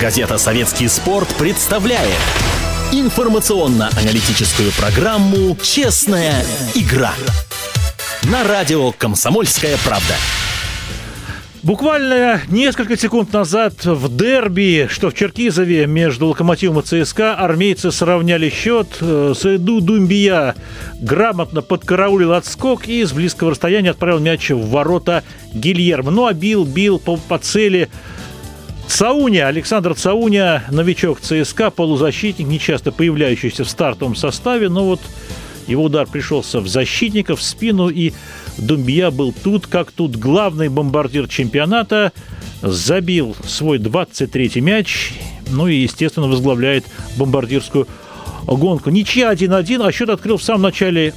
Газета «Советский спорт» представляет информационно-аналитическую программу «Честная игра» на радио «Комсомольская правда». Буквально несколько секунд назад в дерби, что в Черкизове между Локомотивом и ЦСКА, армейцы сравняли счет. Э, Саиду Думбия грамотно подкараулил отскок и с близкого расстояния отправил мяч в ворота Гильермо. Ну а бил, бил по, по цели Цауня, Александр Цауня, новичок ЦСКА, полузащитник, нечасто появляющийся в стартовом составе, но вот его удар пришелся в защитника, в спину, и Думбия был тут, как тут, главный бомбардир чемпионата, забил свой 23-й мяч, ну и, естественно, возглавляет бомбардирскую гонку. Ничья 1-1, а счет открыл в самом начале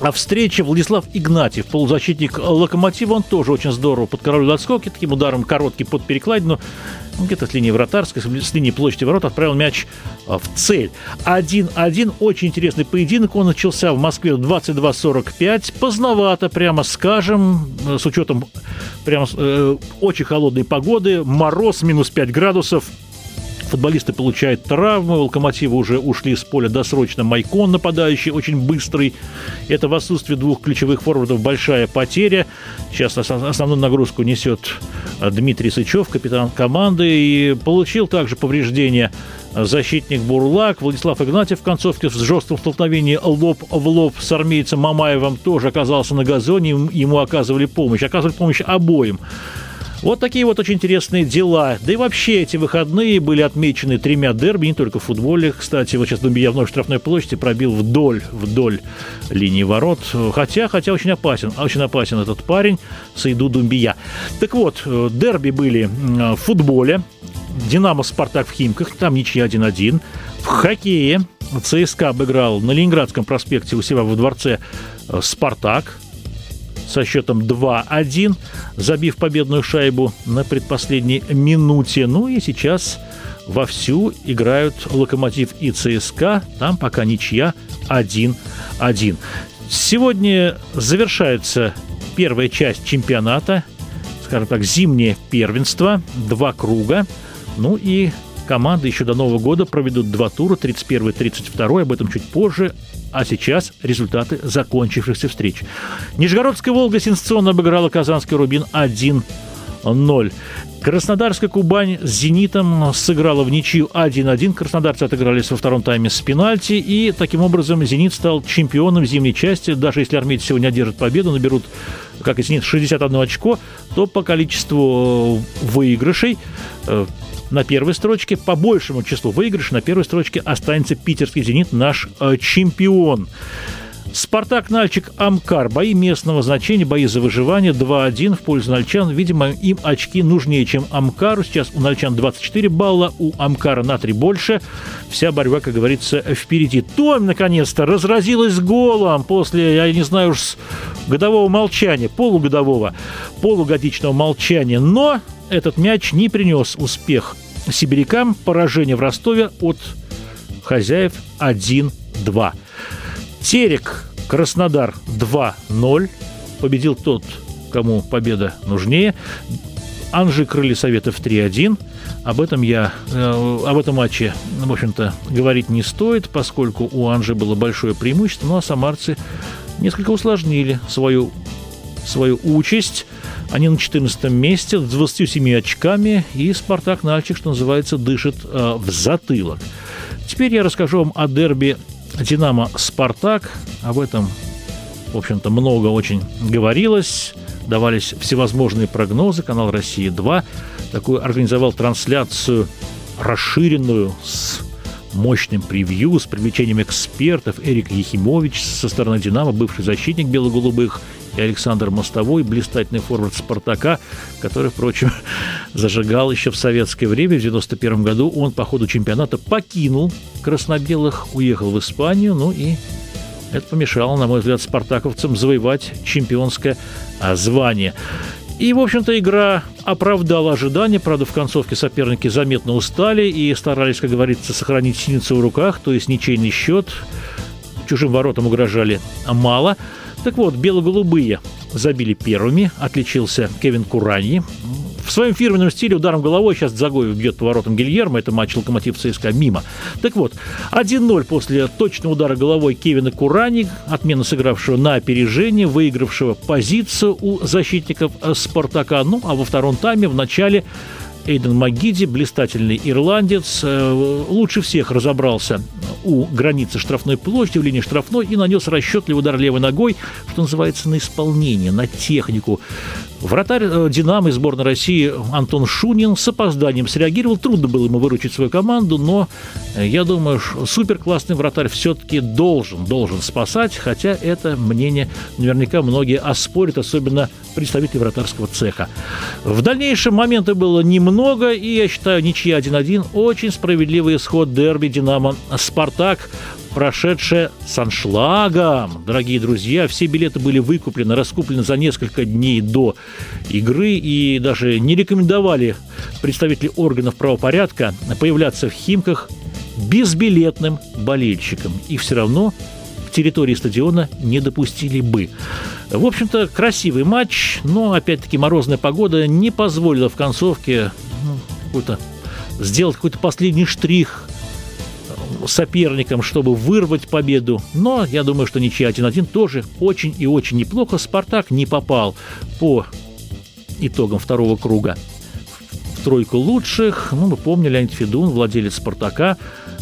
о встрече Владислав Игнатьев, полузащитник «Локомотива», он тоже очень здорово подкоролил отскоки, таким ударом короткий под перекладину, где-то с линии вратарской, с линии площади ворот отправил мяч а, в цель. 1-1, очень интересный поединок, он начался в Москве в 22.45, поздновато, прямо скажем, с учетом прямо э, очень холодной погоды, мороз минус 5 градусов, Футболисты получают травмы, у Локомотива уже ушли с поля досрочно Майкон, нападающий, очень быстрый. Это в отсутствии двух ключевых форвардов большая потеря. Сейчас основную нагрузку несет э, Дмитрий Сычев, капитан команды, и получил также повреждения защитник Бурлак. Владислав Игнатьев в концовке с жестком столкновении лоб в лоб с армейцем Мамаевым тоже оказался на газоне, ему оказывали помощь. Оказывали помощь обоим. Вот такие вот очень интересные дела. Да и вообще эти выходные были отмечены тремя дерби, не только в футболе. Кстати, вот сейчас Думбия вновь штрафной площади пробил вдоль, вдоль линии ворот. Хотя, хотя очень опасен, очень опасен этот парень, Саиду Думбия. Так вот, э, дерби были в футболе. Динамо Спартак в Химках, там ничья 1-1. В хоккее ЦСКА обыграл на Ленинградском проспекте у себя во дворце э, Спартак со счетом 2-1, забив победную шайбу на предпоследней минуте. Ну и сейчас вовсю играют «Локомотив» и «ЦСКА». Там пока ничья 1-1. Сегодня завершается первая часть чемпионата, скажем так, зимнее первенство, два круга. Ну и команды еще до Нового года проведут два тура, 31 и 32, об этом чуть позже. А сейчас результаты закончившихся встреч. Нижегородская «Волга» сенсационно обыграла казанский «Рубин» 1 0. Краснодарская Кубань с «Зенитом» сыграла в ничью 1-1. Краснодарцы отыгрались во втором тайме с пенальти. И таким образом «Зенит» стал чемпионом зимней части. Даже если армейцы сегодня одержат победу, наберут, как и «Зенит», 61 очко, то по количеству выигрышей э, на первой строчке. По большему числу выигрышей на первой строчке останется питерский «Зенит», наш э, чемпион. Спартак Нальчик Амкар. Бои местного значения, бои за выживание 2-1 в пользу Нальчан. Видимо, им очки нужнее, чем Амкару. Сейчас у Нальчан 24 балла, у Амкара на 3 больше. Вся борьба, как говорится, впереди. Том, наконец-то, разразилась голом после, я не знаю уж, годового молчания, полугодового, полугодичного молчания. Но этот мяч не принес успех сибирякам. Поражение в Ростове от хозяев 1-2. Терек Краснодар 2-0. Победил тот, кому победа нужнее. Анжи крылья Советов 3-1. Об этом я, э, об этом матче, в общем-то, говорить не стоит, поскольку у Анжи было большое преимущество, ну а самарцы несколько усложнили свою, свою участь. Они на 14 месте с 27 очками, и «Спартак» Нальчик, что называется, дышит э, в затылок. Теперь я расскажу вам о дерби «Динамо Спартак». Об этом, в общем-то, много очень говорилось. Давались всевозможные прогнозы. Канал «Россия-2» такую организовал трансляцию расширенную с мощным превью, с привлечением экспертов. Эрик Ехимович со стороны «Динамо», бывший защитник бело-голубых, Александр Мостовой, блистательный форвард «Спартака», который, впрочем, зажигал еще в советское время. В 91 году он по ходу чемпионата покинул краснобелых, уехал в Испанию, ну и это помешало, на мой взгляд, спартаковцам завоевать чемпионское а, звание. И, в общем-то, игра оправдала ожидания. Правда, в концовке соперники заметно устали и старались, как говорится, сохранить синицу в руках, то есть ничейный счет. Чужим воротам угрожали мало. Так вот, бело-голубые забили первыми. Отличился Кевин Кураньи. в своем фирменном стиле ударом головой сейчас Загоев бьет поворотом Гильермо. Это матч Локомотив ЦСКА мимо. Так вот, 1-0 после точного удара головой Кевина Курани, отмена сыгравшего на опережение, выигравшего позицию у защитников Спартака. Ну, а во втором тайме в начале Эйден Магиди, блистательный ирландец, э, лучше всех разобрался у границы штрафной площади, в линии штрафной, и нанес расчетливый удар левой ногой, что называется, на исполнение, на технику. Вратарь э, «Динамо» из сборной России Антон Шунин с опозданием среагировал. Трудно было ему выручить свою команду, но э, я думаю, супер классный вратарь все-таки должен, должен спасать, хотя это мнение наверняка многие оспорят, особенно представители вратарского цеха. В дальнейшем момента было немного, и я считаю, ничья 1-1 очень справедливый исход дерби «Динамо-Спартак» прошедшая с аншлагом. Дорогие друзья, все билеты были выкуплены, раскуплены за несколько дней до игры и даже не рекомендовали представители органов правопорядка появляться в Химках безбилетным болельщикам. И все равно к территории стадиона не допустили бы. В общем-то, красивый матч, но, опять-таки, морозная погода не позволила в концовке ну, какой-то сделать какой-то последний штрих соперникам, чтобы вырвать победу. Но я думаю, что ничья 1-1 тоже очень и очень неплохо. «Спартак» не попал по итогам второго круга в тройку лучших. Ну, мы помним, Леонид Федун, владелец «Спартака»,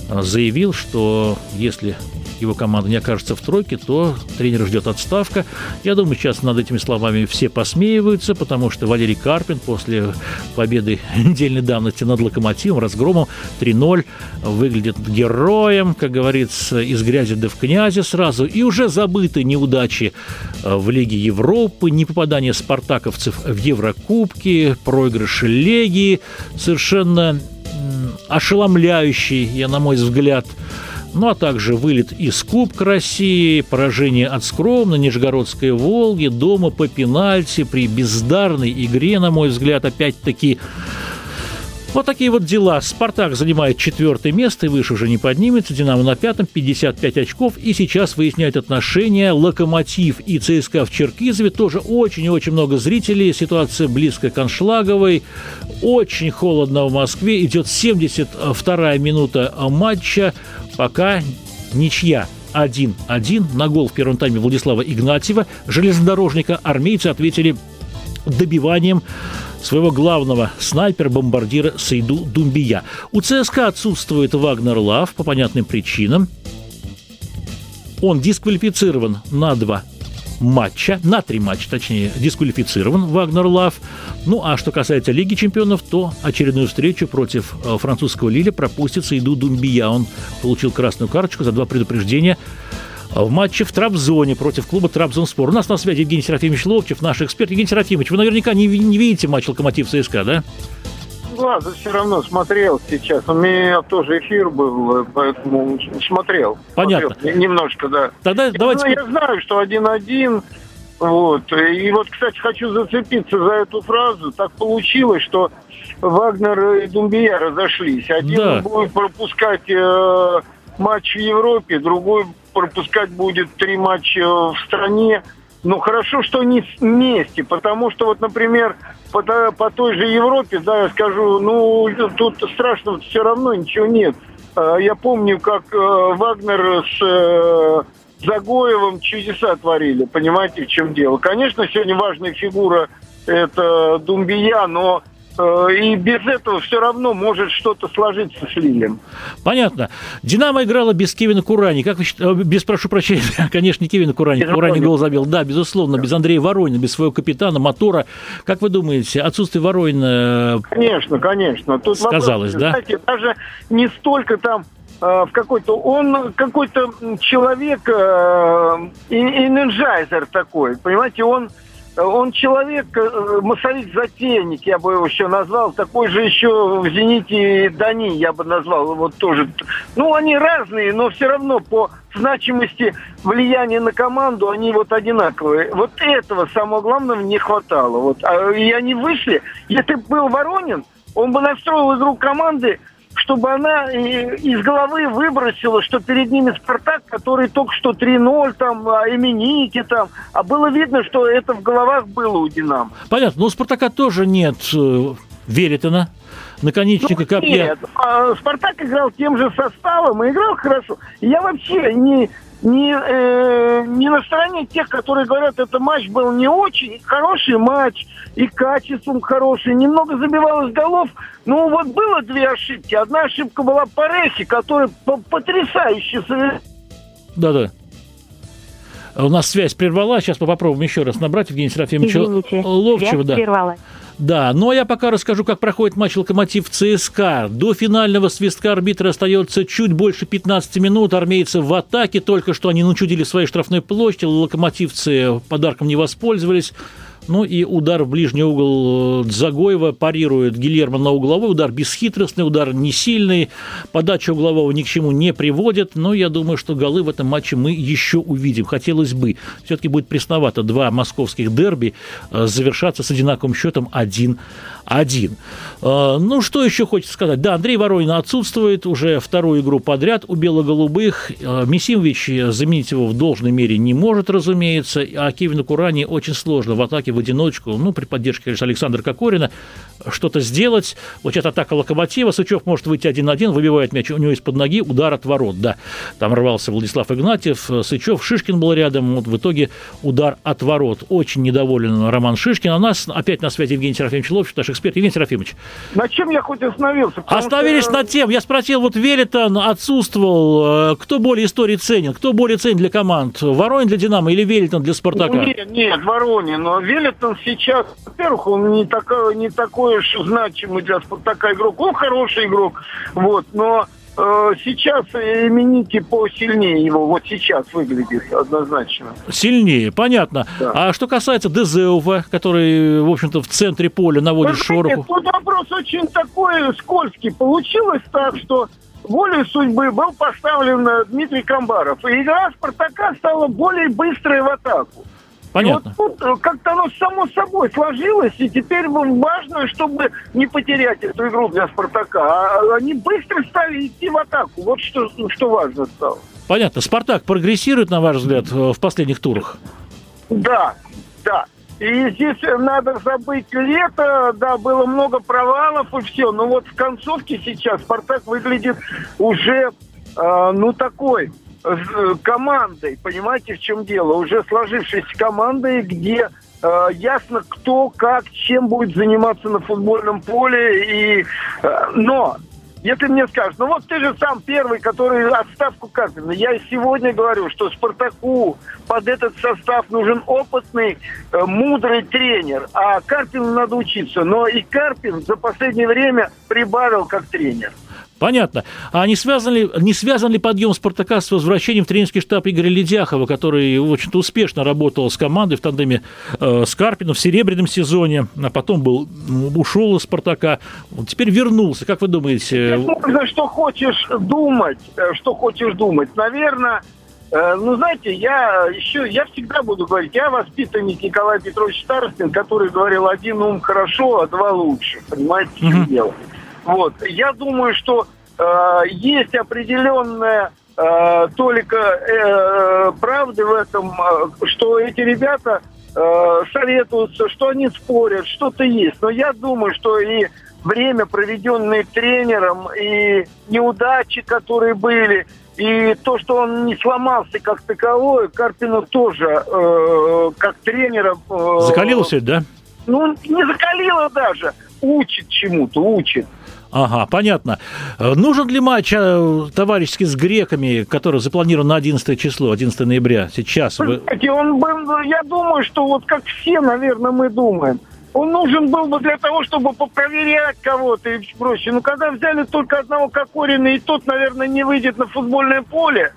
заявил, что если его команда не окажется в тройке, то тренера ждет отставка. Я думаю, сейчас над этими словами все посмеиваются, потому что Валерий Карпин после победы недельной давности над «Локомотивом», разгромом 3-0, выглядит героем, как говорится, из грязи да в князи сразу, и уже забыты неудачи э, в Лиге Европы, не попадание спартаковцев в Еврокубки, проигрыши Легии, совершенно ошеломляющий, я на мой взгляд, ну а также вылет из Кубка России, поражение от скромной Нижегородской «Волги», дома по пенальти при бездарной игре, на мой взгляд, опять-таки вот такие вот дела. «Спартак» занимает четвертое место и выше уже не поднимется. «Динамо» на пятом, 55 очков. И сейчас выясняют отношения «Локомотив» и «ЦСКА» в Черкизове. Тоже очень и очень много зрителей. Ситуация близко к Аншлаговой. Очень холодно в Москве. Идет 72-я минута матча. Пока ничья 1-1 на гол в первом тайме Владислава Игнатьева. Железнодорожника армейцы ответили добиванием своего главного снайпера-бомбардира Сейду Думбия. У ЦСКА отсутствует Вагнер Лав по понятным причинам. Он дисквалифицирован на два матча, на три матча, точнее, дисквалифицирован Вагнер Лав. Ну, а что касается Лиги чемпионов, то очередную встречу против э, французского Лиля пропустит Сейду Думбия. Он получил красную карточку за два предупреждения в матче в Трабзоне против клуба Трабзонспор. У нас на связи Евгений Серафимович Ловчев, наш эксперт. Евгений Серафимович, вы наверняка не, не видите матч Локомотив ЦСКА, да? Да, все равно смотрел сейчас. У меня тоже эфир был, поэтому смотрел. Понятно. Смотрел. Немножко, да. Тогда давайте... Ну, я знаю, что один-один. Вот. И вот, кстати, хочу зацепиться за эту фразу. Так получилось, что Вагнер и Думбия разошлись. Один да. будет пропускать э, матч в Европе, другой пропускать будет три матча в стране. Ну, хорошо, что не вместе, потому что, вот, например, по, по той же Европе, да, я скажу, ну, тут страшного все равно ничего нет. А, я помню, как э, Вагнер с э, Загоевым чудеса творили, понимаете, в чем дело. Конечно, сегодня важная фигура это Думбия, но и без этого все равно может что-то сложиться с Лилем. Понятно. «Динамо» играла без Кевина Курани. Как вы считаете? Э, без, прошу прощения, конечно, не Кевина Курани. Без Курани гол забил. Да, безусловно, без Андрея Воронина, без своего капитана, мотора. Как вы думаете, отсутствие Воронина... Э, конечно, конечно. Тут сказалось, вопрос, да? Кстати, даже не столько там в какой-то он какой-то человек э, энерджайзер такой, понимаете, он он человек, э, массовик-затейник, я бы его еще назвал. Такой же еще в «Зените» Дани, я бы назвал. Вот тоже. Ну, они разные, но все равно по значимости влияния на команду они вот одинаковые. Вот этого самого главного не хватало. Вот. А, и они вышли. Если бы был Воронин, он бы настроил игру команды чтобы она из головы выбросила, что перед ними Спартак, который только что 3-0, там, а именики там. А было видно, что это в головах было у Динамо. Понятно. Но у Спартака тоже нет э, Веритона, наконечника ну, копья. Нет, а Спартак играл тем же составом и играл хорошо. Я вообще не, не, э, не на стороне тех, которые говорят, это матч был не очень. Хороший матч, и качеством хороший, немного забивалось голов. Ну, вот было две ошибки. Одна ошибка была Парехи, который потрясающе. Да-да. У нас связь прервала. Сейчас мы попробуем еще раз набрать Евгения Серафимовича Ловчева. Да. Прервалась. Да, но я пока расскажу, как проходит матч «Локомотив» ЦСКА. До финального свистка арбитра остается чуть больше 15 минут. Армейцы в атаке. Только что они начудили своей штрафной площади. Локомотивцы подарком не воспользовались. Ну и удар в ближний угол э, Дзагоева парирует Гильермо на угловой. Удар бесхитростный, удар не сильный. Подача углового ни к чему не приводит. Но я думаю, что голы в этом матче мы еще увидим. Хотелось бы. Все-таки будет пресновато. Два московских дерби э, завершаться с одинаковым счетом 1-1. Ну, что еще хочется сказать? Да, Андрей Воронин отсутствует уже вторую игру подряд у бело-голубых. Э, Мисимович заменить его в должной мере не может, разумеется. А Кевину Курани очень сложно в атаке в одиночку, ну, при поддержке, конечно, Александра Кокорина, что-то сделать. Вот сейчас атака Локомотива, Сычев может выйти один-один, выбивает мяч у него из-под ноги, удар от ворот, да. Там рвался Владислав Игнатьев, Сычев, Шишкин был рядом, вот в итоге удар от ворот. Очень недоволен Роман Шишкин. А нас опять на связи Евгений Серафимович Ловчев, наш эксперт. Евгений Серафимович. На чем я хоть остановился? Остановились что... на тем. Я спросил, вот Велитон отсутствовал. Э, кто более истории ценен? Кто более ценен для команд? Воронин для Динамо или Велитон для Спартака? Нет, нет, Воронин. Но Велитон сейчас, во-первых, он не такой, не такой уж значимый для Спартака игрок. Он хороший игрок, вот, но сейчас именики посильнее его, вот сейчас выглядит однозначно. Сильнее, понятно. Да. А что касается Дезеува, который, в общем-то, в центре поля наводит Вы шороху? Тут вопрос очень такой скользкий. Получилось так, что волей судьбы был поставлен Дмитрий Камбаров. И игра Спартака стала более быстрой в атаку. Понятно. И вот тут как-то оно само собой сложилось, и теперь важно, чтобы не потерять эту игру для «Спартака». А они быстро стали идти в атаку. Вот что, что важно стало. Понятно. «Спартак» прогрессирует, на ваш взгляд, в последних турах? Да, да. И здесь надо забыть лето, да, было много провалов и все. Но вот в концовке сейчас «Спартак» выглядит уже, э, ну, такой Э, командой, понимаете, в чем дело? Уже сложившейся командой, где э, ясно, кто, как, чем будет заниматься на футбольном поле. И, э, но если мне скажут, ну вот ты же сам первый, который отставку Карпина. Я сегодня говорю, что Спартаку под этот состав нужен опытный, э, мудрый тренер. А Карпину надо учиться. Но и Карпин за последнее время прибавил как тренер. Понятно. А не связан ли, не связан ли подъем «Спартака» с возвращением в тренерский штаб Игоря Ледяхова, который, в общем-то, успешно работал с командой в тандеме э, с Карпином в серебряном сезоне, а потом был, ушел из «Спартака», вот теперь вернулся. Как вы думаете? Можно, что хочешь думать, э, что хочешь думать. Наверное, э, ну, знаете, я еще, я всегда буду говорить, я воспитанник Николая Петровича Старостин, который говорил, один ум хорошо, а два лучше. Понимаете, в чем дело? Вот. Я думаю, что э, есть определенная э, только э, правды в этом, э, что эти ребята э, советуются, что они спорят, что-то есть. Но я думаю, что и время, проведенное тренером, и неудачи, которые были, и то, что он не сломался как таковой, Карпину тоже, э, как тренера... Э, закалился, да? Ну, не закалило даже. Учит чему-то, учит. Ага, понятно. Э, нужен ли матч э, товарищеский с греками, который запланирован на 11 число, 11 ноября, сейчас? Вы... Он я думаю, что вот как все, наверное, мы думаем, он нужен был бы для того, чтобы попроверять кого-то и прочее. Но когда взяли только одного Кокорина, и тот, наверное, не выйдет на футбольное поле,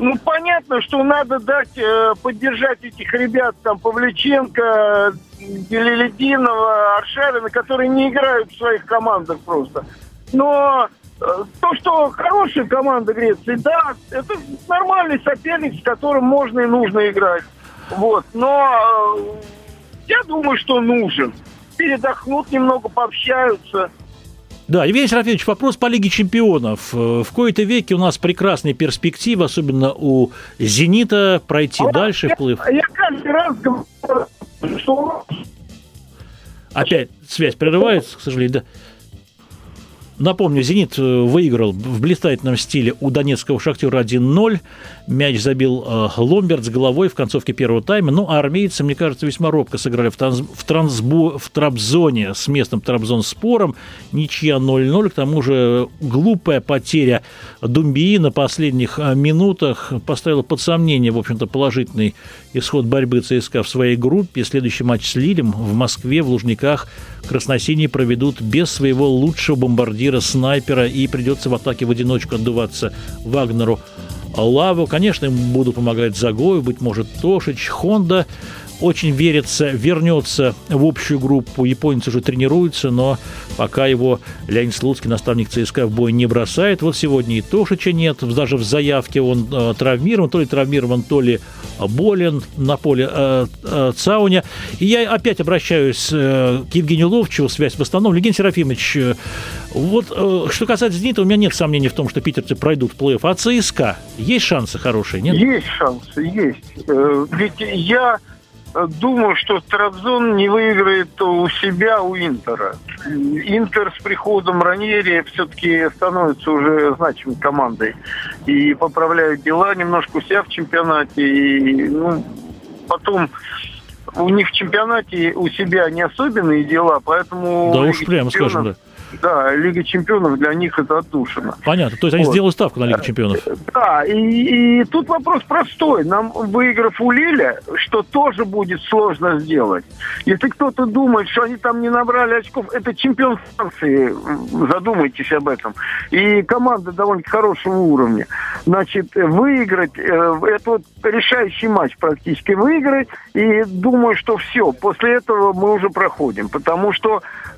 ну, понятно, что надо дать, э, поддержать этих ребят, там, Павличенко, Белелединова, Аршавина, которые не играют в своих командах просто. Но э, то, что хорошая команда Греции, да, это нормальный соперник, с которым можно и нужно играть. Вот. Но э, я думаю, что нужен. Передохнут немного, пообщаются. Да, Евгений Серафимович, вопрос по Лиге чемпионов. Э, в кои-то веке у нас прекрасные перспективы, особенно у «Зенита», пройти а дальше я, вплыв. Я каждый раз говорю, что... Опять связь прерывается, к сожалению, да. Напомню, «Зенит» э, выиграл в блистательном стиле у донецкого «Шахтера» 1-0. Мяч забил э, Ломберт с головой в концовке первого тайма. Ну, а армейцы, мне кажется, весьма робко сыграли в, транс, в, трансбу, в Трабзоне с местным Трабзон-спором. Ничья 0-0. К тому же глупая потеря Думбии на последних э, минутах поставила под сомнение, в общем-то, положительный исход борьбы ЦСКА в своей группе. Следующий матч с Лилем в Москве, в Лужниках, красносиние проведут без своего лучшего бомбардира, снайпера, и придется в атаке в одиночку отдуваться Вагнеру Лаву. Конечно, им будут помогать Загоев, быть может, Тошич, Хонда очень верится, вернется в общую группу. Японец уже тренируется, но пока его Леонид Слуцкий, наставник ЦСКА, в бой не бросает. Вот сегодня и Тошича нет, даже в заявке он э, травмирован, то ли травмирован, то ли болен на поле э, э, Цауня. И я опять обращаюсь э, к Евгению Ловчеву, связь восстановлена. Евгений Серафимович, э, вот э, что касается «Зенита», у меня нет сомнений в том, что питерцы пройдут плей-офф. А ЦСКА есть шансы хорошие, нет? Есть шансы, есть. Э, ведь я Думаю, что Трабзон не выиграет у себя, у Интера. Интер с приходом Раньери все-таки становится уже значимой командой. И поправляют дела немножко у себя в чемпионате. И ну, потом у них в чемпионате у себя не особенные дела, поэтому... Да уж прямо скажем, да да, Лига чемпионов для них это отдушина. Понятно, то есть они вот. сделали ставку на Лигу чемпионов. Да, и, и тут вопрос простой. Нам, выиграв у Лиля, что тоже будет сложно сделать. Если кто-то думает, что они там не набрали очков, это чемпион Франции, задумайтесь об этом. И команда довольно хорошего уровня. Значит, выиграть, э, это вот решающий матч практически выиграть, и думаю, что все, после этого мы уже проходим, потому что э,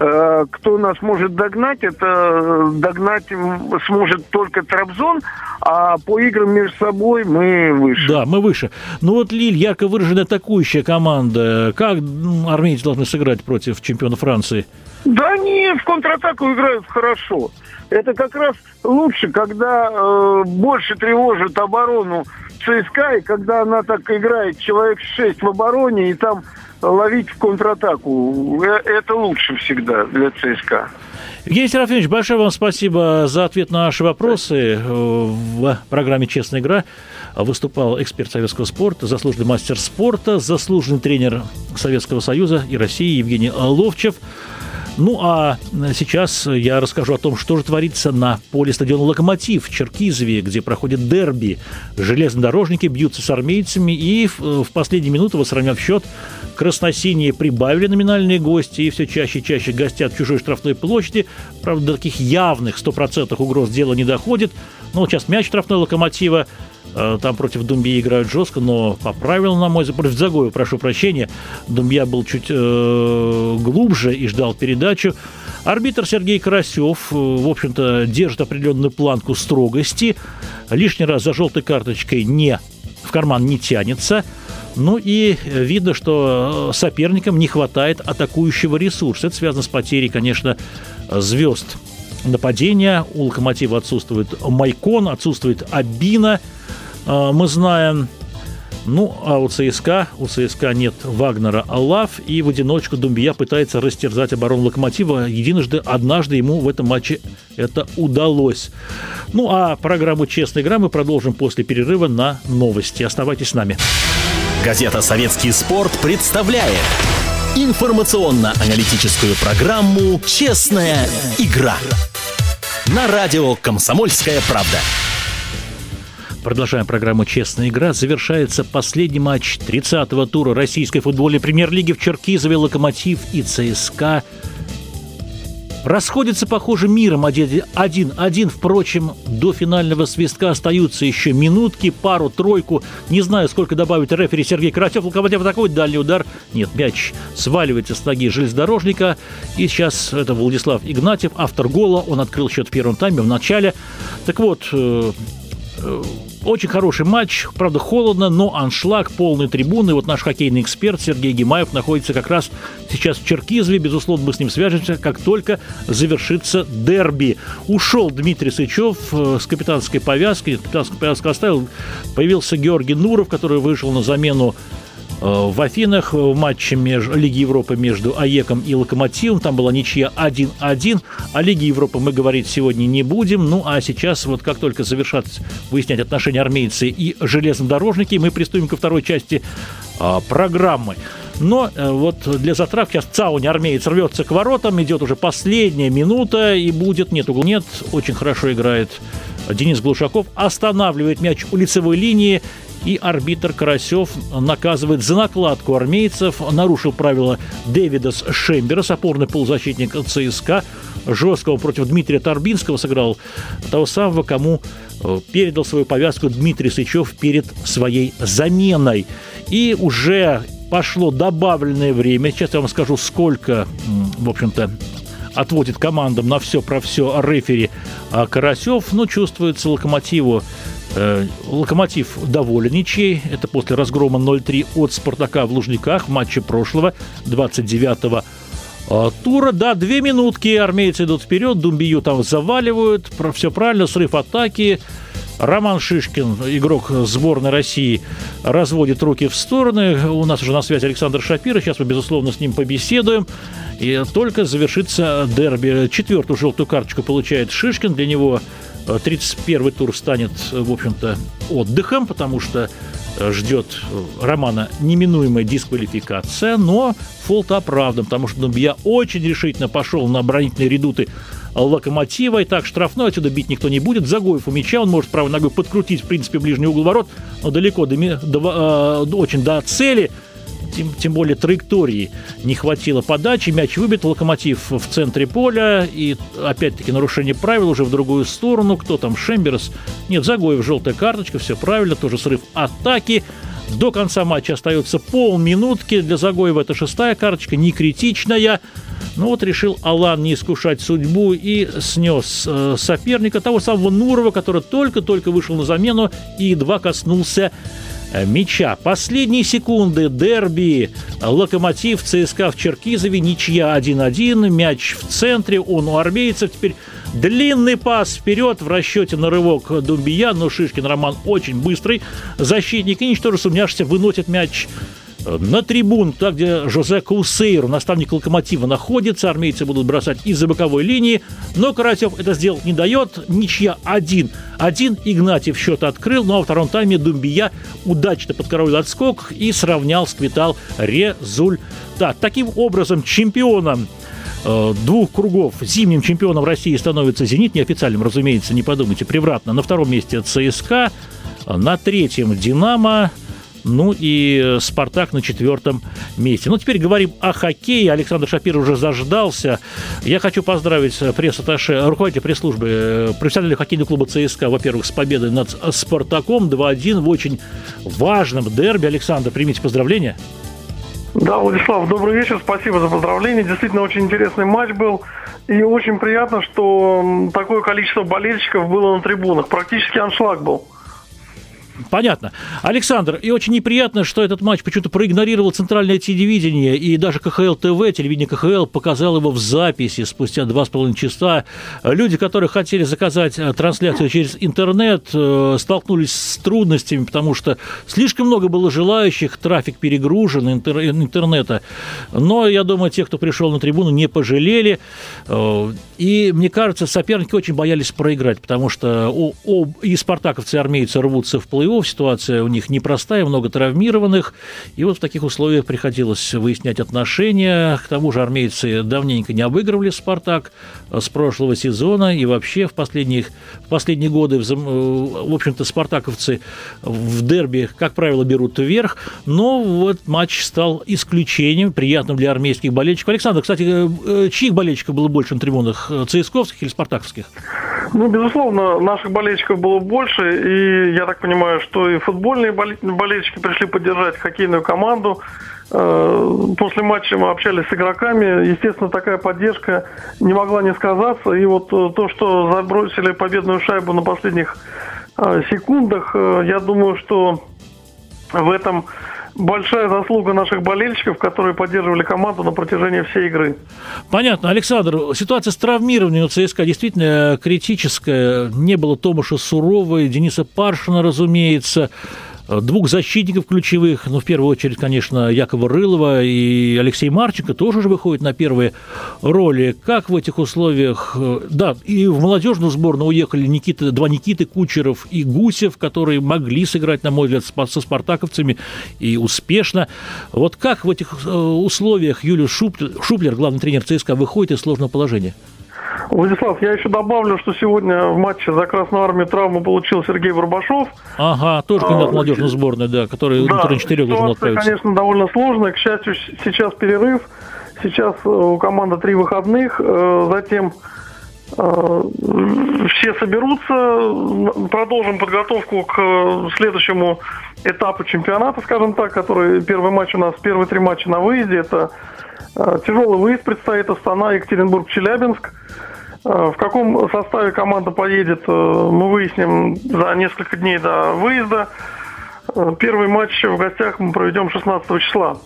кто нас может догнать, это э, догнать сможет только Трабзон, а по играм между собой мы выше. Да, мы выше. Ну вот Лиль, ярко выраженная атакующая команда. Как армейцы должны сыграть против чемпиона Франции? Да они в контратаку играют хорошо. Это как раз лучше, когда э, больше тревожит оборону ЦСКА, и когда она так играет человек 6 в обороне, и там ловить в контратаку. Э, это лучше всегда для ЦСКА. Евгений Серафимович, большое вам спасибо за ответ на наши вопросы. В программе «Честная игра» выступал эксперт советского спорта, заслуженный мастер спорта, заслуженный тренер Советского Союза и России Евгений Ловчев. Ну а сейчас я расскажу о том, что же творится на поле стадиона «Локомотив» в Черкизове, где проходит дерби. Железнодорожники бьются с армейцами, и в, в последние минуты, восравняв счет, красносиние прибавили номинальные гости и все чаще и чаще гостят в чужой штрафной площади. Правда, до таких явных 100% угроз дела не доходит. Но вот сейчас мяч штрафной «Локомотива» Э, там против Думбии играют жестко, но по правилам, на мой взгляд, против Загоя, прошу прощения, Думбия был чуть э, глубже и ждал передачу. Арбитр Сергей Карасев, э, в общем-то, держит определенную планку строгости. Лишний раз за желтой карточкой не в карман не тянется. Ну и видно, что соперникам не хватает атакующего ресурса. Это связано с потерей, конечно, звезд нападения. У «Локомотива» отсутствует Майкон, отсутствует Абина – а, мы знаем. Ну, а у ЦСКА, у ЦСКА нет Вагнера Аллаф, и в одиночку Думбия пытается растерзать оборону Локомотива. Единожды, однажды ему в этом матче это удалось. Ну, а программу «Честная игра» мы продолжим после перерыва на новости. Оставайтесь с нами. Газета «Советский спорт» представляет информационно-аналитическую программу «Честная игра» на радио «Комсомольская правда». Продолжаем программу «Честная игра». Завершается последний матч 30-го тура российской футбольной премьер-лиги в Черкизове «Локомотив» и ЦСКА расходятся, похоже, миром один-один. Впрочем, до финального свистка остаются еще минутки, пару-тройку. Не знаю, сколько добавит рефери Сергей Карасев. Локомотив атакует, дальний удар. Нет, мяч сваливается с ноги железнодорожника. И сейчас это Владислав Игнатьев, автор гола. Он открыл счет в первом тайме в начале. Так вот, э, Э, очень хороший матч, правда холодно, но аншлаг, полные трибуны. Вот наш хоккейный эксперт Сергей Гимаев находится как раз сейчас в Черкизове. Безусловно, мы с ним свяжемся, как только завершится дерби. Ушел Дмитрий Сычев э, с капитанской повязкой. Капитанскую повязку оставил. Появился Георгий Нуров, который вышел на замену в Афинах в матче между, Лиги Европы между АЕКом и Локомотивом. Там была ничья 1-1. О Лиге Европы мы говорить сегодня не будем. Ну, а сейчас, вот как только завершат выяснять отношения армейцы и железнодорожники, мы приступим ко второй части а, программы. Но э, вот для затравки сейчас Цауни армеец рвется к воротам, идет уже последняя минута и будет, нет угла, нет, очень хорошо играет Денис Глушаков, останавливает мяч у лицевой линии и арбитр Карасев наказывает за накладку армейцев, нарушил правила Дэвидас Шемберас, опорный полузащитник ЦСКА, жесткого против Дмитрия Торбинского сыграл того самого, кому э, передал свою повязку Дмитрий Сычев перед своей заменой. И уже пошло добавленное время. Сейчас я вам скажу, сколько, в общем-то, отводит командам на все про все рефери а Карасев. Ну, чувствуется локомотиву Локомотив доволен ничей. Это после разгрома 0-3 от «Спартака» в Лужниках в матче прошлого 29-го э, тура. Да, две минутки армейцы идут вперед, Думбию там заваливают. Все правильно, срыв атаки. Роман Шишкин, игрок сборной России, разводит руки в стороны. У нас уже на связи Александр Шапира. Сейчас мы, безусловно, с ним побеседуем. И только завершится дерби. Четвертую желтую карточку получает Шишкин. Для него 31-й э, тур станет, в общем-то, отдыхом, потому что э, ждет э, Романа неминуемая дисквалификация, но фолт оправдан, потому что Думбия очень решительно пошел на оборонительные редуты Локомотива, и так штрафной отсюда бить никто не будет. Загоев у мяча, он может правой ногой подкрутить, в принципе, ближний угол ворот, но далеко до, до, э, очень до цели – тем, тем более траектории не хватило подачи, мяч выбит, локомотив в центре поля, и опять-таки нарушение правил уже в другую сторону, кто там, Шемберс, нет, Загоев, желтая карточка, все правильно, тоже срыв атаки, до конца матча остается полминутки, для Загоева. Это шестая карточка, не критичная, ну вот решил Алан не искушать судьбу и снес э, соперника, того самого Нурова, который только-только вышел на замену и едва коснулся мяча. Последние секунды дерби. Локомотив ЦСКА в Черкизове. Ничья 1-1. Мяч в центре. Он у армейцев. Теперь длинный пас вперед в расчете на рывок Думбия. Но Шишкин Роман очень быстрый. Защитник. И ничто сумняшься выносит мяч на трибун, туда, где Жозе Каусейру, наставник «Локомотива», находится. Армейцы будут бросать из-за боковой линии. Но Карасев это сделать не дает. Ничья один. Один Игнатьев счет открыл. Ну а во втором тайме Думбия удачно подкараулил отскок и сравнял, сквитал результат. Таким образом, чемпионом э, двух кругов зимним чемпионом России становится «Зенит», неофициальным, разумеется, не подумайте, превратно. На втором месте ЦСКА, на третьем «Динамо», ну и «Спартак» на четвертом месте. Ну, теперь говорим о хоккее. Александр Шапир уже заждался. Я хочу поздравить пресс-атташе, руководителя пресс-службы э, профессионального хоккейного клуба ЦСКА, во-первых, с победой над «Спартаком» 2-1 в очень важном дерби. Александр, примите поздравления. Да, Владислав, добрый вечер, спасибо за поздравления. Действительно, очень интересный матч был. И очень приятно, что такое количество болельщиков было на трибунах. Практически аншлаг был. Понятно. Александр, и очень неприятно, что этот матч почему-то проигнорировал центральное телевидение, и даже КХЛ ТВ, телевидение КХЛ, показал его в записи спустя два с половиной часа. Люди, которые хотели заказать э, трансляцию через интернет, э, столкнулись с трудностями, потому что слишком много было желающих, трафик перегружен интернета. Но, я думаю, те, кто пришел на трибуну, не пожалели. Э, и, мне кажется, соперники очень боялись проиграть, потому что и спартаковцы, и армейцы рвутся в плей плей-офф, ситуация у них непростая, много травмированных, и вот в таких условиях приходилось выяснять отношения. К тому же армейцы давненько не обыгрывали «Спартак» с прошлого сезона, и вообще в, последних, в последние годы, в, в общем-то, спартаковцы в дерби, как правило, берут вверх, но вот матч стал исключением, приятным для армейских болельщиков. Александр, кстати, э, чьих болельщиков было больше на трибунах, ЦСКовских или спартаковских? Ну, безусловно, наших болельщиков было больше, и я так понимаю, что и футбольные болельщики пришли поддержать хоккейную команду. Э, после матча мы общались с игроками. Естественно, такая поддержка не могла не сказаться. И вот э, то, что забросили победную шайбу на последних секундах. Я думаю, что в этом большая заслуга наших болельщиков, которые поддерживали команду на протяжении всей игры. Понятно. Александр, ситуация с травмированием у ЦСКА действительно критическая. Не было Томаша Суровой, Дениса Паршина, разумеется. Э, двух защитников ключевых, ну, в первую очередь, конечно, Якова Рылова и Алексей Марченко тоже уже выходят на первые роли. Как в этих условиях... Э, да, и в молодежную сборную уехали Никита, два Никиты Кучеров и Гусев, которые могли сыграть, на мой взгляд, со спартаковцами и успешно. Вот как в этих э, условиях Юлия Шуплер, главный тренер ЦСКА, выходит из сложного положения? Владислав, я еще добавлю, что сегодня в матче за Красную Армию травму получил Сергей Барбашов. Ага, тоже кандидат а, молодежной сборной, да, который да, на 4 должен отправиться. конечно, довольно сложная. К счастью, сейчас перерыв. Сейчас э, у команды три выходных. Э, затем э, все соберутся, продолжим подготовку к следующему этапу чемпионата, скажем так, который первый матч у нас, первые три матча на выезде. Это тяжелый выезд предстоит Астана, Екатеринбург, Челябинск. Э, в каком составе команда поедет, э, мы выясним за несколько дней до выезда. Э, первый матч в гостях мы проведем 16 числа.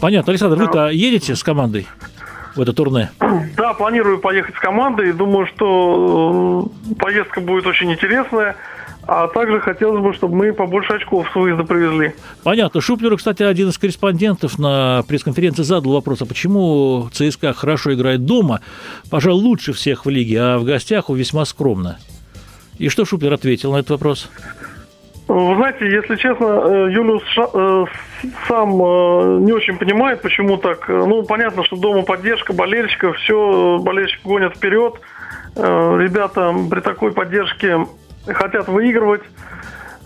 Понятно. Александр, вы-то едете с командой в это турне? Да, планирую поехать с командой. Думаю, что поездка будет очень интересная. А также хотелось бы, чтобы мы побольше очков с выезда привезли. Понятно. Шуплеру, кстати, один из корреспондентов на пресс-конференции задал вопрос, а почему ЦСКА хорошо играет дома, пожалуй, лучше всех в лиге, а в гостях весьма скромно. И что Шуплер ответил на этот вопрос? Вы знаете, если честно, э, Юлиус э, сам э, не очень понимает, почему так. Ну, понятно, что дома поддержка болельщиков, все, болельщики гонят вперед. Ребята при такой поддержке хотят выигрывать.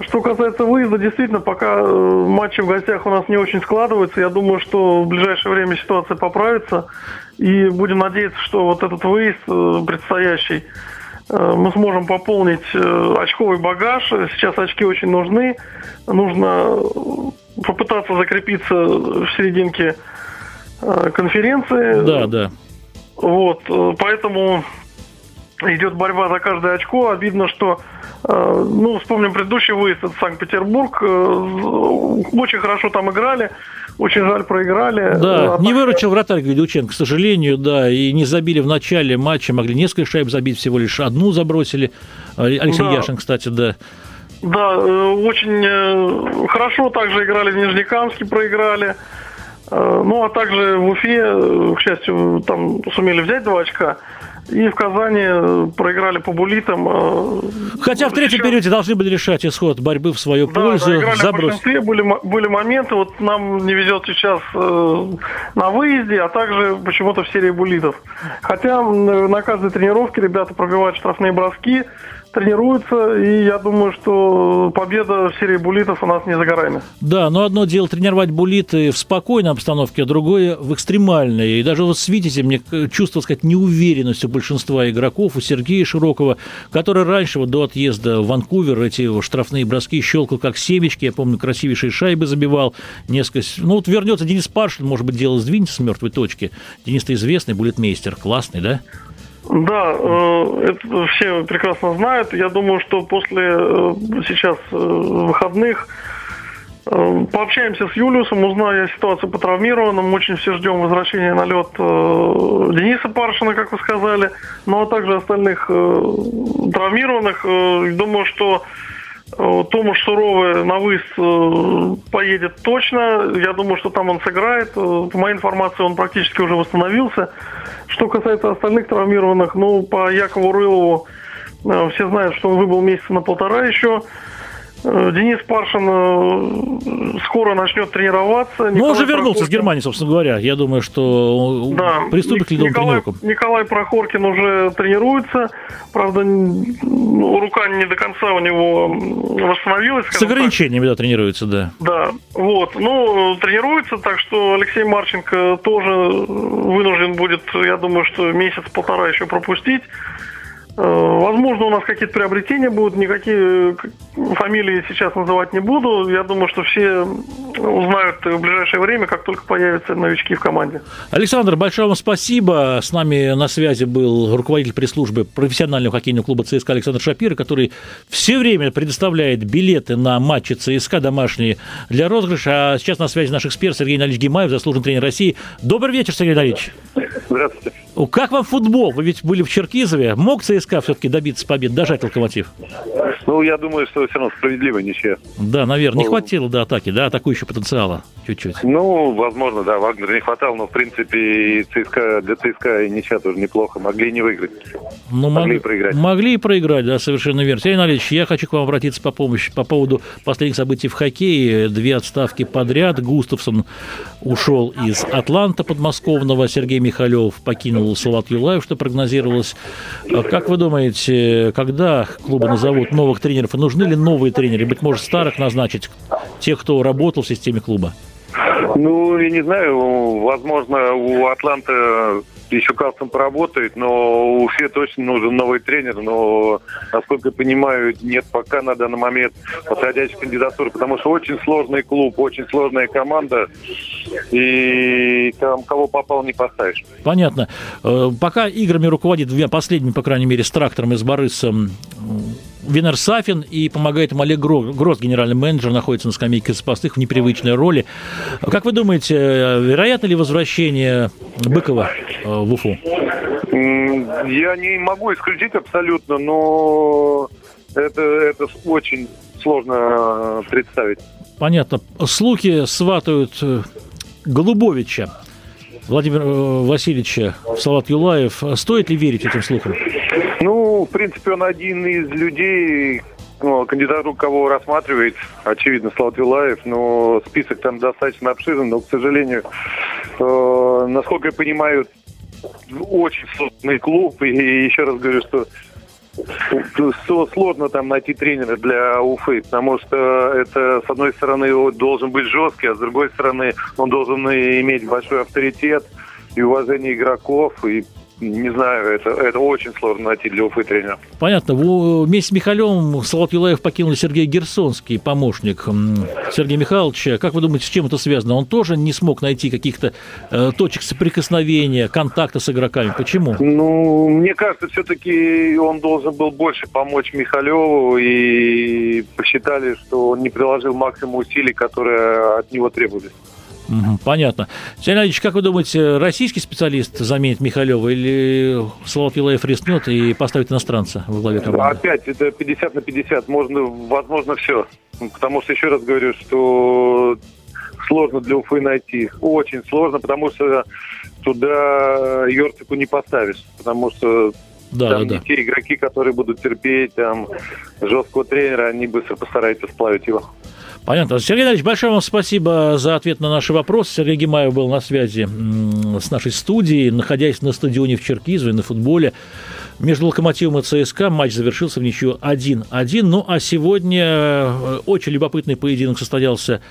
Что касается выезда, действительно, пока э, матчи в гостях у нас не очень складываются. Я думаю, что в ближайшее время ситуация поправится. И будем надеяться, что вот этот выезд э, предстоящий э, мы сможем пополнить очковый багаж. Сейчас очки очень нужны. Нужно попытаться закрепиться в серединке конференции. Да, да. Вот, поэтому идет борьба за каждое очко. Обидно, что Э, ну, вспомним предыдущий выезд, это Санкт-Петербург. Э, очень хорошо там играли. Очень жаль, проиграли. Да, а не выручил вратарь Гвидюченко, к сожалению, да, и не забили в начале матча, могли несколько шайб забить, всего лишь одну забросили. Алексей да. Яшин, кстати, да. Да, э, очень хорошо также играли в Нижнекамске, проиграли. Ну, а также в Уфе, к счастью, там сумели взять два очка. И в Казани э, проиграли по булитам. Э, Хотя в третьем периоде должны были решать исход борьбы в свою да, пользу. Да, заброс. были, были моменты, вот нам не везет сейчас э, на выезде, а также почему-то в серии булитов. Хотя на каждой тренировке ребята пробивают штрафные броски, тренируются, и я думаю, что победа в серии буллитов у нас не за горами. Да, но одно дело тренировать буллиты в спокойной обстановке, а другое в экстремальной. И даже вот с Витязем мне чувство, сказать, неуверенность у большинства игроков, у Сергея Широкого, который раньше вот до отъезда в Ванкувер эти штрафные броски щелкал как семечки, я помню, красивейшие шайбы забивал, несколько... Ну вот вернется Денис Паршин, может быть, дело сдвинется с мертвой точки. Денис-то известный, буллетмейстер, классный, да? Да, э, это все прекрасно знают. Я думаю, что после э, сейчас э, выходных пообщаемся с Юлиусом, узная ситуацию по травмированным. Очень все ждем возвращения на лед Дениса Паршина, как вы сказали, ну а также остальных травмированных. Думаю, что Томаш Суровый на выезд поедет точно. Я думаю, что там он сыграет. По моей информации, он практически уже восстановился. Что касается остальных травмированных, ну, по Якову Рылову э, все знают, что он выбыл месяца на полтора еще. Э, Денис Паршин э, скоро начнет тренироваться. Ну, уже вернулся Прохоркин... с Германии, собственно говоря. Я думаю, что да. приступит к ледовым Николай, тренировкам. Николай Прохоркин уже тренируется. Правда, рука не до конца у него восстановилась. С ограничениями, так. да, тренируется, да. Да, вот. Ну, тренируется, так что Алексей Марченко тоже вынужден будет, я думаю, что месяц-полтора еще пропустить. Возможно, Возможно, у нас какие-то приобретения будут, никакие э, фамилии сейчас называть не буду. Я думаю, что все узнают в ближайшее время, как только появятся новички в команде. Александр, большое вам спасибо. С нами на связи был руководитель пресс-службы профессионального хоккейного клуба ЦСКА Александр Шапир, который все время предоставляет билеты на матчи ЦСКА домашние для розыгрыша. А сейчас на связи наш эксперт Сергей Анатольевич Гимаев, заслуженный тренер России. Добрый вечер, Сергей Анатольевич. Здравствуйте. Как вам футбол? Вы ведь были в Черкизове. Мог ЦСКА все-таки добиться побед, дожать локомотив? Ну, я думаю, что все равно справедливо ничья. Да, наверное. Не ну, хватило до атаки, да, атакующего потенциала чуть-чуть. Ну, возможно, да, Вагнер не хватало, но, в принципе, и ЦСКА, для ЦСКА и ничья тоже неплохо. Могли не выиграть. Ну, могли и проиграть. Могли и проиграть, да, совершенно верно. Сергей Анатольевич, я хочу к вам обратиться по помощи по поводу последних событий в хоккее. Две отставки подряд. Густавсон ушел из Атланта подмосковного. Сергей Михалев покинул Салат Юлаев, что прогнозировалось. Как вы думаете, когда клубы назовут новых тренеров? И нужны ли новые тренеры? Быть может, старых назначить? Тех, кто работал в системе клуба? Ну, я не знаю, возможно, у Атланта еще Калцем поработает, но у Уфе точно нужен новый тренер, но, насколько я понимаю, нет пока на данный момент подходящей кандидатуры, потому что очень сложный клуб, очень сложная команда, и там кого попал не поставишь. Понятно. Э, пока играми руководит, последним, по крайней мере, с трактором из Барыса Винер Сафин и помогает ему Олег Гросс, генеральный менеджер, находится на скамейке запасных в непривычной роли. Как вы думаете, вероятно ли возвращение Быкова э, в Уфу? Я не могу исключить абсолютно, но это, это очень сложно представить. Понятно. Слухи сватают э, Голубовича Владимира э, Васильевича Салат Юлаев. Стоит ли верить этим слухам? Ну, в принципе, он один из людей, ну, кандидатуру кого рассматривает, очевидно, Салат Юлаев, но список там достаточно обширный, но, к сожалению, э, насколько я понимаю, очень сложный клуб, и еще раз говорю, что сложно там найти тренера для Уфы, потому что это, с одной стороны, он должен быть жесткий, а с другой стороны, он должен иметь большой авторитет и уважение игроков, и не знаю, это, это очень сложно найти для Уфы тренера. Понятно. Вместе с Михалевым Салат Юлаев покинул Сергей Герсонский, помощник Сергея Михайловича. Как вы думаете, с чем это связано? Он тоже не смог найти каких-то э, точек соприкосновения, контакта с игроками. Почему? Ну, мне кажется, все-таки он должен был больше помочь Михалеву, и посчитали, что он не приложил максимум усилий, которые от него требовались. Понятно. Сергей Геннадьевич, как вы думаете, российский специалист заменит Михалева или Слава Пилаев рискнет и поставит иностранца во главе команды? Опять, это 50 на 50. Можно, возможно, все. Потому что, еще раз говорю, что сложно для Уфы найти. Очень сложно, потому что туда Йорцику не поставишь. Потому что да, там да, не да. те игроки, которые будут терпеть там жесткого тренера, они быстро постараются сплавить его. Понятно. Сергей Иванович, большое вам спасибо за ответ на наши вопросы. Сергей Гимаев был на связи с нашей студией, находясь на стадионе в Черкизове на футболе. Между «Локомотивом» и ЦСКА матч завершился в ничью 1-1. Ну, а сегодня э, очень любопытный поединок состоялся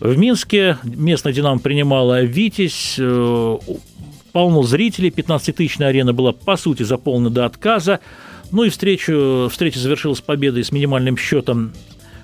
в Минске. Местная «Динамо» принимала «Витязь». Э, полно зрителей. 15-тысячная арена была, по сути, заполнена до отказа. Ну и встречу, встреча завершилась победой с минимальным счетом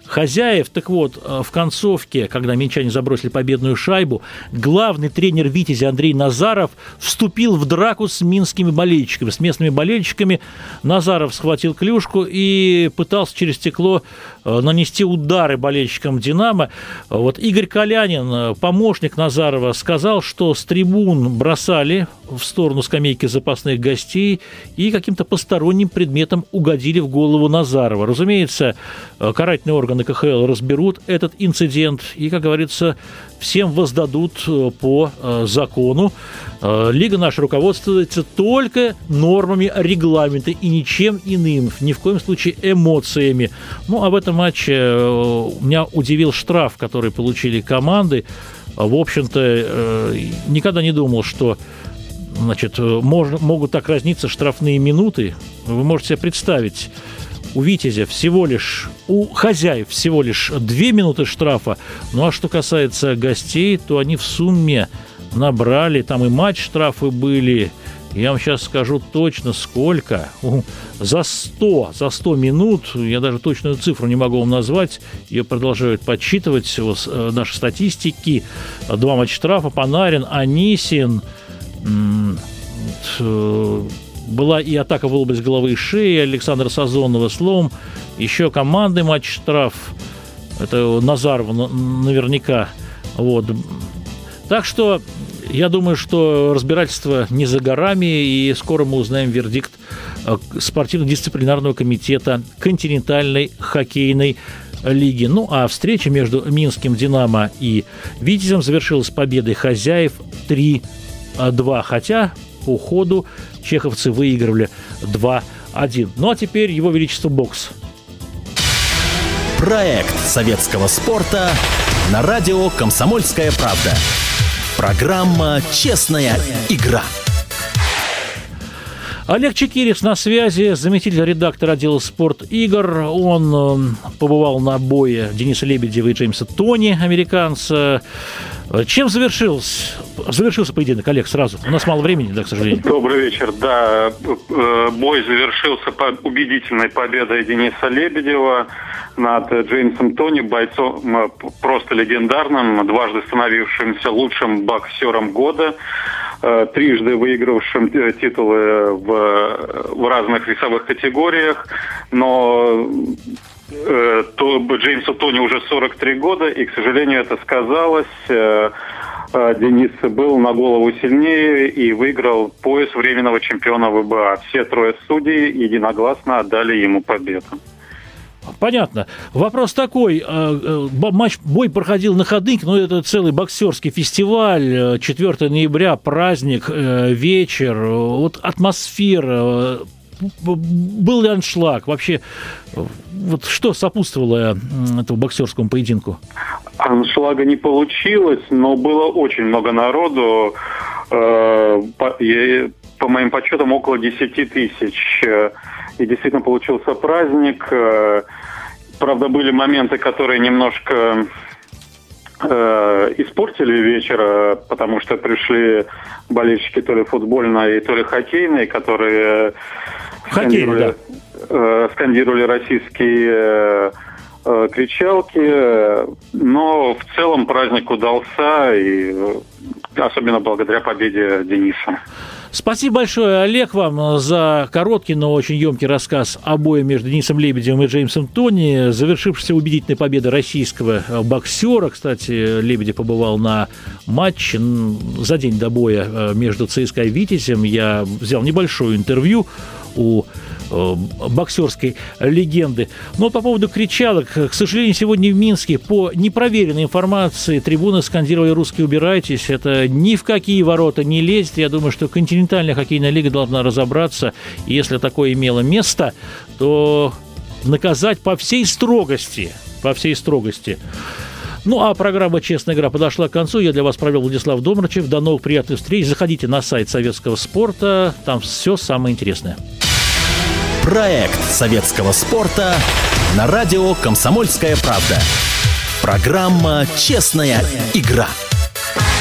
хозяев. Так вот, э, в концовке, когда минчане забросили победную шайбу, главный тренер «Витязи» Андрей Назаров вступил в драку с минскими болельщиками, с местными болельщиками. Назаров схватил клюшку и пытался через стекло э, нанести удары болельщикам «Динамо». Вот Игорь Колянин, э, помощник Назарова, сказал, что с трибун бросали в сторону скамейки запасных гостей и каким-то посторонним предметом угодили в голову Назарова. Разумеется, карательный орган органы КХЛ разберут этот инцидент и, как говорится, всем воздадут э, по э, закону. Э, Лига наша руководствуется только нормами регламента и ничем иным, ни в коем случае эмоциями. Ну, в этом матче меня удивил штраф, который получили команды. В общем-то, никогда не думал, что значит, можно, могут так разниться штрафные минуты. Вы можете себе представить, у Витязя всего лишь, у хозяев всего лишь две минуты штрафа. Ну а что касается гостей, то они в сумме набрали, там и матч штрафы были, Я вам сейчас скажу точно сколько. За 100, за 100 минут, я даже точную цифру не могу вам назвать, ее продолжают подсчитывать э, наши статистики. Два матча штрафа, Панарин, Анисин, э, была и атака в область головы и шеи Александра Сазонова слом. Еще командный матч штраф. Это Назарова наверняка. Вот. Так что я думаю, что разбирательство не за горами, и скоро мы узнаем вердикт э, спортивно-дисциплинарного комитета континентальной хоккейной лиги. Ну а встреча между Минским «Динамо» и «Витязем» завершилась победой хозяев 3-2. Хотя по ходу чеховцы выигрывали 2-1. Ну а теперь его величество бокс. Проект советского спорта на радио «Комсомольская правда». Программа «Честная игра». Олег Чекирис на связи, заместитель редактора отдела «Спорт игр». Он э, побывал на бое Дениса Лебедева и Джеймса Тони, американца. Чем завершился, завершился поединок, Олег, сразу? У нас мало времени, да, к сожалению. Добрый вечер. Да, э, бой завершился убедительной победой Дениса Лебедева над Джеймсом Тони, бойцом э, просто легендарным, дважды становившимся лучшим боксером года, э, трижды выигравшим титулы в, в разных весовых категориях, но Э, то Джеймсу Тони уже 43 года, и, к сожалению, это сказалось. Э, э, Денис был на голову сильнее и выиграл пояс временного чемпиона ВБА. Все трое судей единогласно отдали ему победу. Понятно. Вопрос такой. Матч, бой проходил на Ходынке, но это целый боксерский фестиваль. 4 ноября, праздник, вечер. Вот атмосфера, был ли аншлаг? Вообще, вот что сопутствовало этому боксерскому поединку? Аншлага не получилось, но было очень много народу. Э, по, моим подсчетам, около 10 тысяч. И действительно получился праздник. Э, правда, были моменты, которые немножко э, испортили вечер, потому что пришли болельщики то ли футбольной, то ли хоккейной, которые скандировали, да. э, скандировали российские э, э, кричалки, но в целом праздник удался, и особенно благодаря победе Дениса. Спасибо большое, Олег, вам за короткий, но очень емкий рассказ о бое между Денисом Лебедевым и Джеймсом Тони, завершившейся убедительной победой российского боксера. Кстати, Лебедев побывал на матче за день до боя между ЦСКА и Витязем. Я взял небольшое интервью у э, боксерской легенды. Но по поводу кричалок, к сожалению, сегодня в Минске по непроверенной информации трибуны скандировали «Русские, убирайтесь». Это ни в какие ворота не лезет. Я думаю, что континентальная хоккейная лига должна разобраться. Если такое имело место, то наказать по всей строгости. По всей строгости. Ну, а программа «Честная игра» подошла к концу. Я для вас провел Владислав Домрачев. До новых приятных встреч. Заходите на сайт советского спорта. Там все самое интересное. Проект советского спорта на радио «Комсомольская правда». Программа «Честная игра».